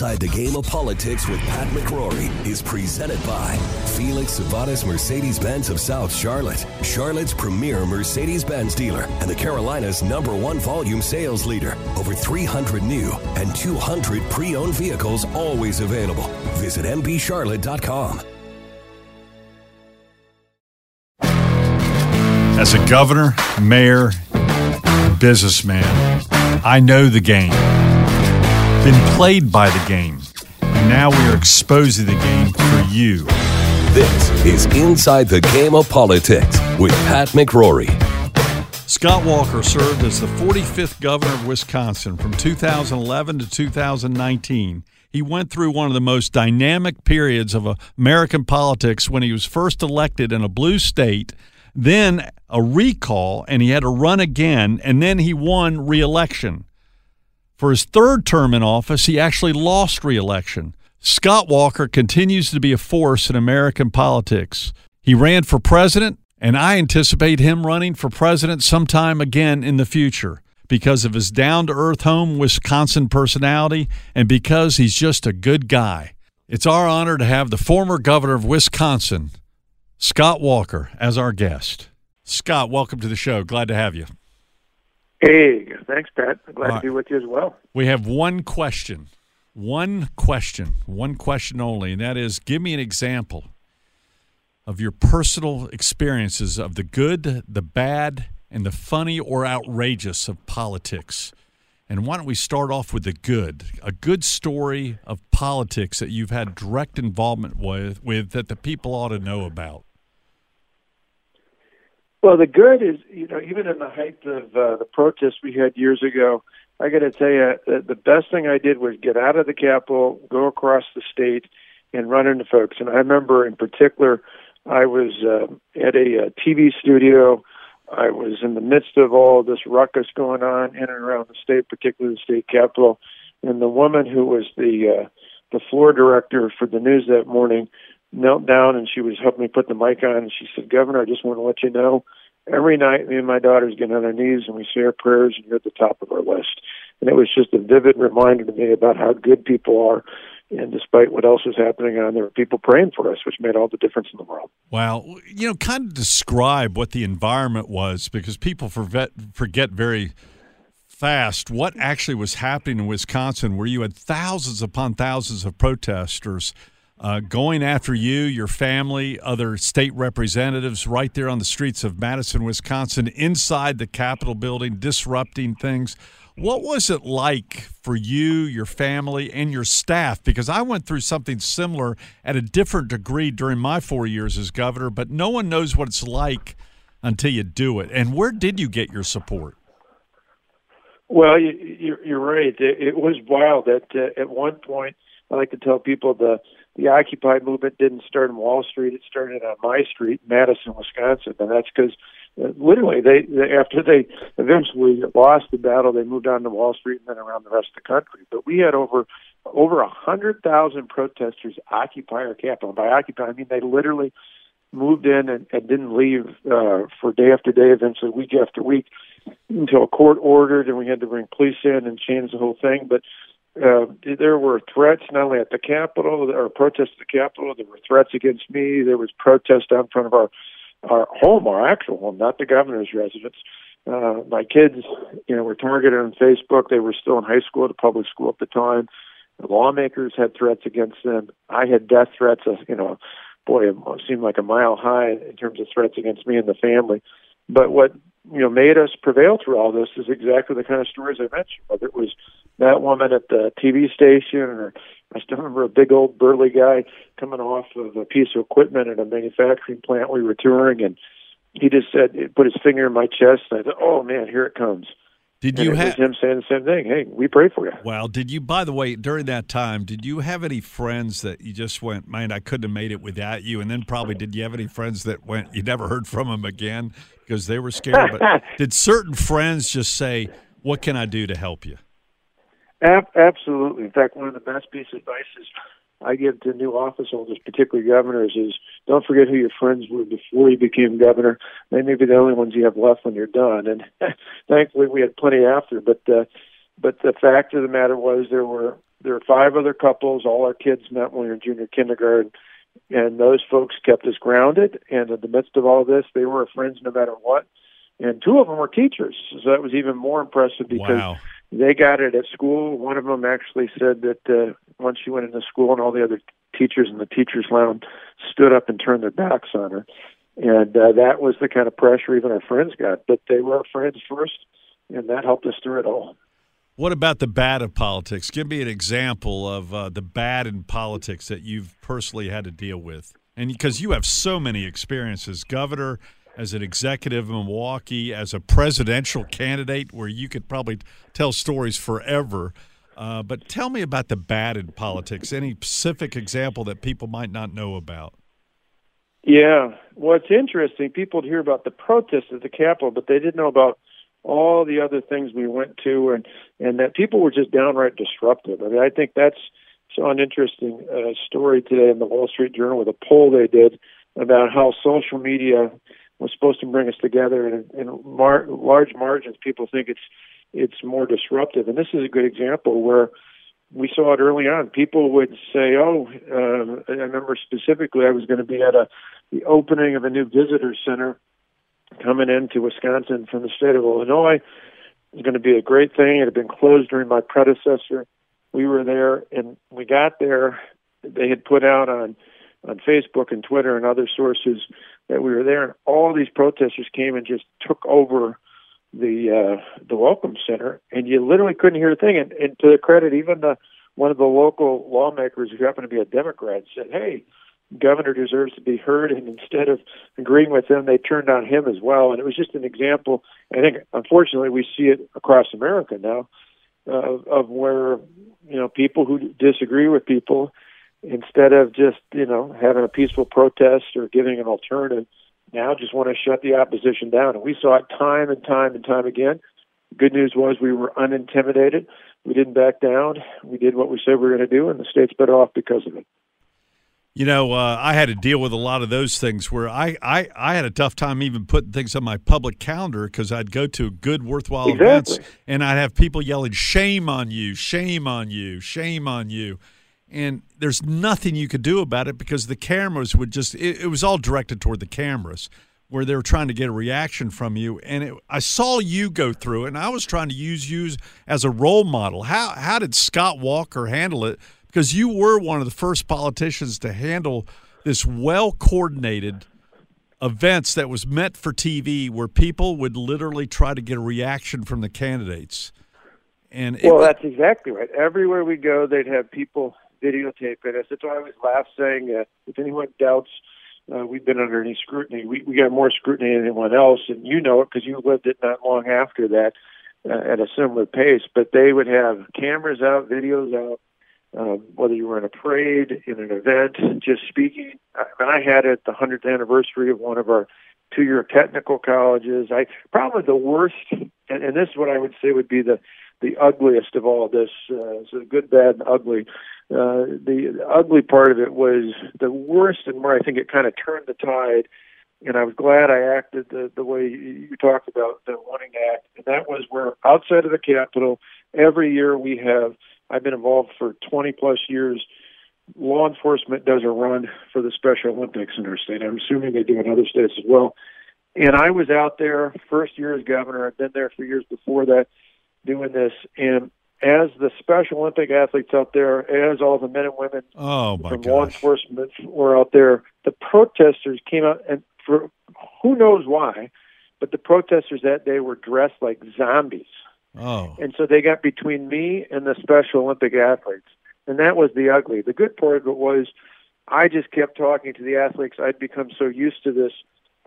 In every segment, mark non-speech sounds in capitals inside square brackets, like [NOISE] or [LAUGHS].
Inside the Game of Politics with Pat McCrory is presented by Felix Sabates Mercedes Benz of South Charlotte, Charlotte's premier Mercedes Benz dealer, and the Carolinas' number one volume sales leader. Over 300 new and 200 pre owned vehicles always available. Visit MBCharlotte.com. As a governor, mayor, businessman, I know the game. Been played by the game. And now we are exposing the game for you. This is Inside the Game of Politics with Pat McCrory. Scott Walker served as the 45th governor of Wisconsin from 2011 to 2019. He went through one of the most dynamic periods of American politics when he was first elected in a blue state, then a recall, and he had to run again, and then he won re election. For his third term in office, he actually lost reelection. Scott Walker continues to be a force in American politics. He ran for president, and I anticipate him running for president sometime again in the future because of his down to earth home Wisconsin personality and because he's just a good guy. It's our honor to have the former governor of Wisconsin, Scott Walker, as our guest. Scott, welcome to the show. Glad to have you. Hey, thanks, Pat. I'm glad right. to be with you as well. We have one question. One question. One question only, and that is give me an example of your personal experiences of the good, the bad, and the funny or outrageous of politics. And why don't we start off with the good? A good story of politics that you've had direct involvement with, with that the people ought to know about. Well, the good is, you know, even in the height of uh, the protests we had years ago, I got to tell you, the, the best thing I did was get out of the Capitol, go across the state, and run into folks. And I remember, in particular, I was uh, at a, uh TV studio. I was in the midst of all this ruckus going on in and around the state, particularly the state capitol. And the woman who was the uh, the floor director for the news that morning knelt down and she was helping me put the mic on. And she said, "Governor, I just want to let you know, every night me and my daughters get on our knees and we say our prayers, and you're at the top of our list." And it was just a vivid reminder to me about how good people are. And despite what else is happening on, there were people praying for us, which made all the difference in the world. Wow. You know, kind of describe what the environment was because people forget, forget very fast what actually was happening in Wisconsin, where you had thousands upon thousands of protesters uh, going after you, your family, other state representatives right there on the streets of Madison, Wisconsin, inside the Capitol building, disrupting things. What was it like for you, your family, and your staff? Because I went through something similar at a different degree during my four years as governor, but no one knows what it's like until you do it. And where did you get your support? Well, you, you're, you're right. It, it was wild. At uh, at one point, I like to tell people the the Occupy movement didn't start in Wall Street. It started on my street, Madison, Wisconsin, and that's because uh, literally they, they after they eventually lost the battle, they moved on to Wall Street and then around the rest of the country. But we had over over a hundred thousand protesters occupy our capitol. By occupy, I mean they literally moved in and, and didn't leave uh, for day after day, eventually week after week, until a court ordered, and we had to bring police in and change the whole thing. But uh, there were threats not only at the Capitol or protests at the Capitol. There were threats against me. There was protest down in front of our our home, our actual home, not the governor's residence. Uh, my kids, you know, were targeted on Facebook. They were still in high school, a public school at the time. The lawmakers had threats against them. I had death threats. uh, You know, boy, it seemed like a mile high in terms of threats against me and the family. But what you know made us prevail through all this is exactly the kind of stories I mentioned. Whether it was that woman at the TV station, or I still remember a big old burly guy coming off of a piece of equipment at a manufacturing plant we were touring, and he just said, he put his finger in my chest, and I thought, "Oh man, here it comes." Did And you have? him saying the same thing? Hey, we pray for you. Well, did you? By the way, during that time, did you have any friends that you just went, man, I couldn't have made it without you? And then probably, did you have any friends that went, you never heard from them again because they were scared? But [LAUGHS] did certain friends just say, "What can I do to help you"? Ab- absolutely. In fact, one of the best pieces of advice is I give to new office holders, particularly governors, is don't forget who your friends were before you became governor. They may be the only ones you have left when you're done. And [LAUGHS] thankfully, we had plenty after. But uh, but the fact of the matter was, there were there were five other couples. All our kids met when we were in junior kindergarten, and those folks kept us grounded. And in the midst of all this, they were friends no matter what. And two of them were teachers, so that was even more impressive because Wow. They got it at school. One of them actually said that uh, once she went into school and all the other teachers in the teachers' lounge stood up and turned their backs on her. And uh, that was the kind of pressure even our friends got. But they were our friends first, and that helped us through it all. What about the bad of politics? Give me an example of uh, the bad in politics that you've personally had to deal with. And because you have so many experiences, governor, as an executive in Milwaukee, as a presidential candidate, where you could probably tell stories forever. Uh, but tell me about the bad in politics. Any specific example that people might not know about? Yeah. Well, it's interesting. People hear about the protests at the Capitol, but they didn't know about all the other things we went to, and and that people were just downright disruptive. I mean, I think that's an interesting uh, story today in the Wall Street Journal with a poll they did about how social media was supposed to bring us together, and in mar- large margins, people think it's it's more disruptive. And this is a good example where we saw it early on. People would say, "Oh, uh, I remember specifically, I was going to be at a the opening of a new visitor center coming into Wisconsin from the state of Illinois. It was going to be a great thing. It had been closed during my predecessor. We were there, and we got there. They had put out on on Facebook and Twitter and other sources that we were there, and all these protesters came and just took over the uh, the welcome center, and you literally couldn't hear a thing. And, and to the credit, even the one of the local lawmakers who happened to be a Democrat said, "Hey, governor deserves to be heard." And instead of agreeing with him, they turned on him as well. And it was just an example. I think, unfortunately, we see it across America now uh, of where you know people who disagree with people, instead of just you know having a peaceful protest or giving an alternative, now just want to shut the opposition down. And we saw it time and time and time again. Good news was we were unintimidated. We didn't back down. We did what we said we were going to do, and the state's better off because of it. You know, uh, I had to deal with a lot of those things where I, I, I had a tough time even putting things on my public calendar because I'd go to good, worthwhile Exactly. events and I'd have people yelling, shame on you, shame on you, shame on you. And there's nothing you could do about it because the cameras would just, it, it was all directed toward the cameras where they were trying to get a reaction from you. And it, I saw you go through it and I was trying to use you as a role model. How, how did Scott Walker handle it? because you were one of the first politicians to handle this well coordinated events that was meant for TV where people would literally try to get a reaction from the candidates. And it, Well, that's exactly right. Everywhere we go, they'd have people videotaping us. That's why I always laugh saying, uh, if anyone doubts uh, we've been under any scrutiny, we, we got more scrutiny than anyone else, and you know it because you lived it not long after that uh, at a similar pace. But they would have cameras out, videos out, um, whether you were in a parade, in an event, just speaking. I, I had it the 100th anniversary of one of our two-year technical colleges. I probably the worst, and, and this is what I would say would be the the ugliest of all this. Uh, so good, bad, and ugly. Uh, the, the ugly part of it was the worst, and where I think it kind of turned the tide. And I was glad I acted the the way you talked about the wanting to act, and that was where outside of the Capitol, every year we have. I've been involved for 20 plus years. Law enforcement does a run for the Special Olympics in our state. I'm assuming they do in other states as well. And I was out there first year as governor. I've been there for years before that doing this. And as the Special Olympic athletes out there, as all the men and women oh my from law enforcement were out there, the protesters came out, and for who knows why, but the protesters that day were dressed like zombies. Oh, And so they got between me and the Special Olympic athletes. And that was the ugly. The good part of it was I just kept talking to the athletes. I'd become so used to this.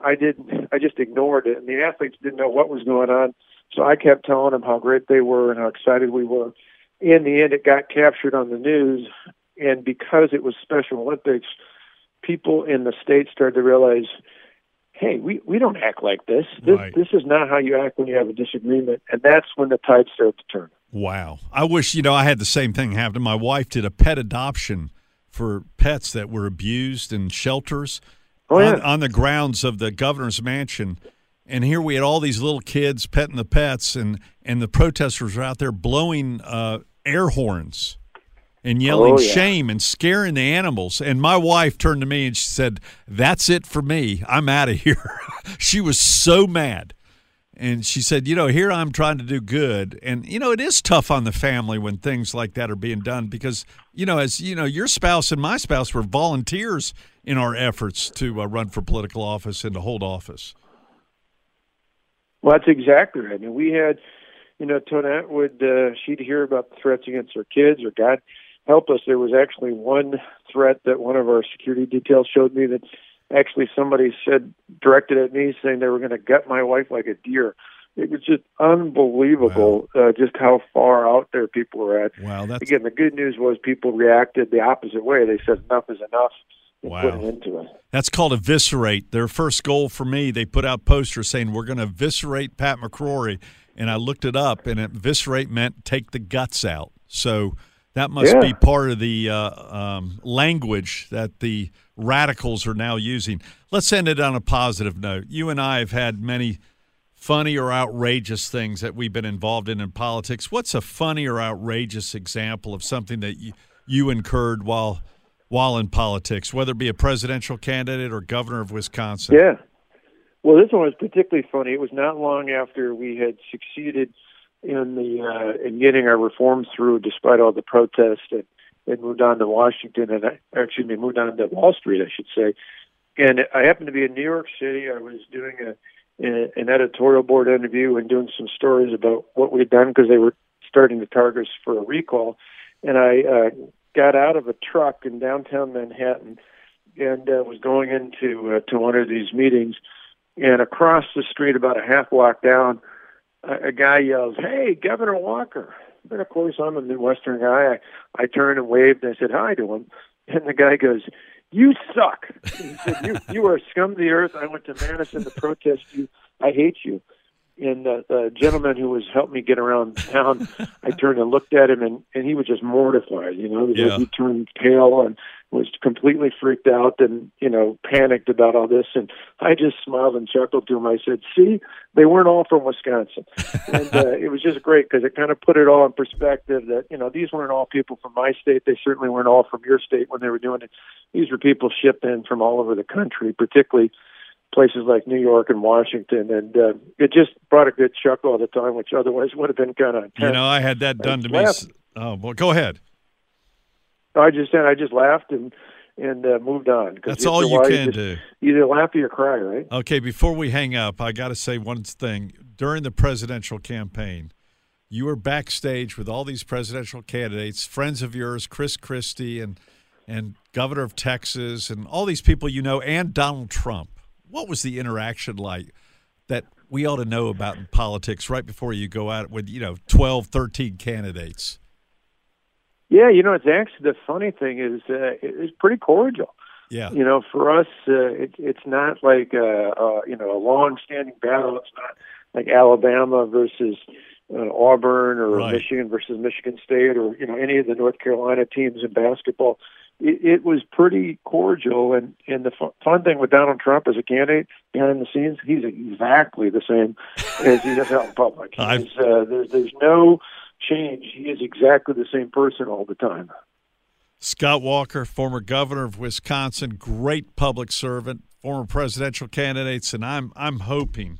I didn't I just ignored it and the athletes didn't know what was going on. So I kept telling them how great they were and how excited we were. In the end, it got captured on the news, and because it was Special Olympics, people in the state started to realize, hey, we, we don't act like this. This, Right. this is not how you act when you have a disagreement, and that's when the tide started to turn. Wow. I wish, you know, I had the same thing happen. My wife did a pet adoption for pets that were abused in shelters Oh, yeah. on, on the grounds of the governor's mansion. And here we had all these little kids petting the pets, and, and the protesters were out there blowing uh, air horns and yelling Oh, yeah. shame and scaring the animals. And my wife turned to me and she said, That's it for me. I'm out of [LAUGHS] here. she was so mad. And she said, You know, here I'm trying to do good. And, you know, it is tough on the family when things like that are being done because, you know, as you know, your spouse and my spouse were volunteers in our efforts to uh, run for political office and to hold office. Well, that's exactly right. I mean, we had, you know, Tonette would, uh, she'd hear about the threats against her kids or God help us. There was actually one threat that one of our security details showed me that actually somebody said, directed at me saying they were going to gut my wife like a deer. It was just unbelievable, uh, just how far out there people were at. Wow, that's Again, the good news was people reacted the opposite way. They said enough is enough Wow. put an end it. That's called eviscerate. Their first goal for me, they put out posters saying we're going to eviscerate Pat McCrory, and I looked it up, and eviscerate meant take the guts out. So that must Yeah. be part of the uh, um, language that the radicals are now using. Let's end it on a positive note. You and I have had many funny or outrageous things that we've been involved in in politics. What's a funny or outrageous example of something that you, you incurred while while in politics, whether it be a presidential candidate or governor of Wisconsin? Yeah. Well, this one was particularly funny. It was not long after we had succeeded in the uh, in getting our reforms through, despite all the protests, and, and moved on to Washington, and or excuse me, moved on to Wall Street, I should say. And I happened to be in New York City. I was doing a, a an editorial board interview and doing some stories about what we'd done because they were starting to target us for a recall. And I uh, got out of a truck in downtown Manhattan and uh, was going into uh, to one of these meetings. And across the street, about a half block down, a, a guy yells, "Hey, Governor Walker!" And of course, I'm a Midwestern guy. I, I turned and waved and I said hi to him. And the guy goes, "You suck." He said, "You you are scum of the earth. I went to Madison to protest you. I hate you." And uh, the gentleman who was helping me get around town, I [LAUGHS] turned and looked at him, and and he was just mortified. You know, Yeah. he turned pale and was completely freaked out and you know panicked about all this. And I just smiled and chuckled to him. I said, "See, they weren't all from Wisconsin," and [LAUGHS] uh, it was just great because it kind of put it all in perspective. That you know these weren't all people from my state. They certainly weren't all from your state when they were doing it. These were people shipped in from all over the country, particularly places like New York and Washington, and uh, it just brought a good chuckle all the time, which otherwise would have been kind of. You know, I had that done to me. Oh, well, go ahead. I just said I just laughed and and uh, moved on. That's all you can just do. Either laugh or you cry, right? Okay, before we hang up, I got to say one thing. During the presidential campaign, you were backstage with all these presidential candidates, friends of yours, Chris Christie and and Governor of Texas, and all these people you know, and Donald Trump. What was the interaction like that we ought to know about in politics right before you go out with, you know, 12, 13 candidates? Yeah, you know, it's actually the funny thing is uh, it's pretty cordial. Yeah. You know, for us, uh, it, it's not like a, uh, you know a long-standing battle. It's not like Alabama versus uh, Auburn or Right. Michigan versus Michigan State or you know any of the North Carolina teams in basketball. It, it was pretty cordial, and and the fun, fun thing with Donald Trump as a candidate behind the scenes, he's exactly the same [LAUGHS] as he is out in public. [LAUGHS] He's, uh, there's there's no change. He is exactly the same person all the time. Scott Walker, former governor of Wisconsin, great public servant, former presidential candidates, and I'm I'm hoping,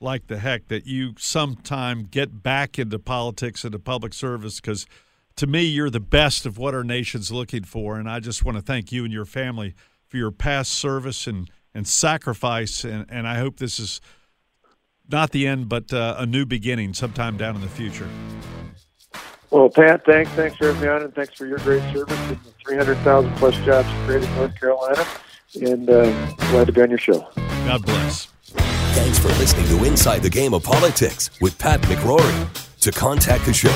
like the heck, that you sometime get back into politics and to public service because to me you're the best of what our nation's looking for, and I just want to thank you and your family for your past service and and sacrifice, and and I hope this is not the end, but uh, a new beginning sometime down in the future. Well, Pat, thanks. Thanks for having me on, and thanks for your great service and the 300,000 plus jobs created in North Carolina. And uh, glad to be on your show. God bless. Thanks for listening to Inside the Game of Politics with Pat McCrory. To contact the show,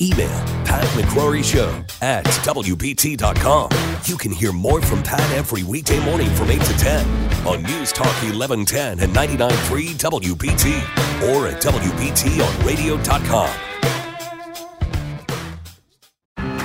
email Pat McCrory Show at WBT.com. You can hear more from Pat every weekday morning from 8 to 10 on News Talk 1110 and 99.3 WBT or at WBTOnRadio.com.